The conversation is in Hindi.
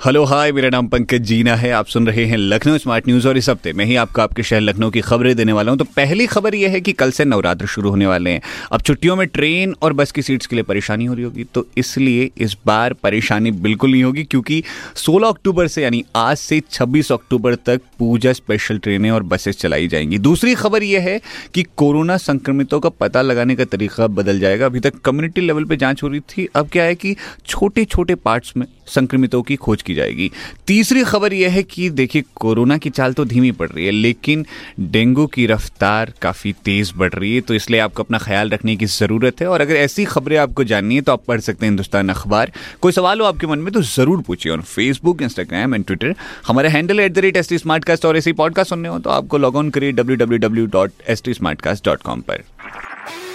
hello hi मेरा नाम पंकज जीना है। आप सुन रहे हैं लखनऊ स्मार्ट न्यूज़ और इस हफ़्ते मैं ही आपको आपके शहर लखनऊ की खबरें देने वाला हूँ। तो पहली खबर यह है कि कल से नवरात्र शुरू होने वाले हैं। अब छुट्टियों में ट्रेन और बस की सीट्स के लिए परेशानी हो रही होगी तो इसलिए इस बार परेशानी बिल्कुल नहीं होगी, क्योंकि 16 अक्टूबर से, यानी आज से 26 अक्टूबर तक पूजा स्पेशल ट्रेनें और बसेस चलाई जाएँगी। दूसरी खबर यह है कि कोरोना संक्रमितों का पता लगाने का तरीका बदल जाएगा। अभी तक कम्युनिटी लेवल पर जाँच हो रही थी। अब क्या है कि छोटे छोटे पार्ट्स में संक्रमितों की खोज की जाएगी। तीसरी खबर यह है कि देखिए, कोरोना की चाल तो धीमी पड़ रही है, लेकिन डेंगू की रफ्तार काफ़ी तेज़ बढ़ रही है तो इसलिए आपको अपना ख्याल रखने की ज़रूरत है। और अगर ऐसी खबरें आपको जाननी है तो आप पढ़ सकते हैं हिंदुस्तान अखबार। कोई सवाल हो आपके मन में तो ज़रूर पूछिए on Facebook Instagram and Twitter हमारे handle at the rate S T smart cast और ऐसे पॉडकास्ट सुनने हो तो आपको लॉग ऑन करिए W W W dot S T smart cast dot com पर।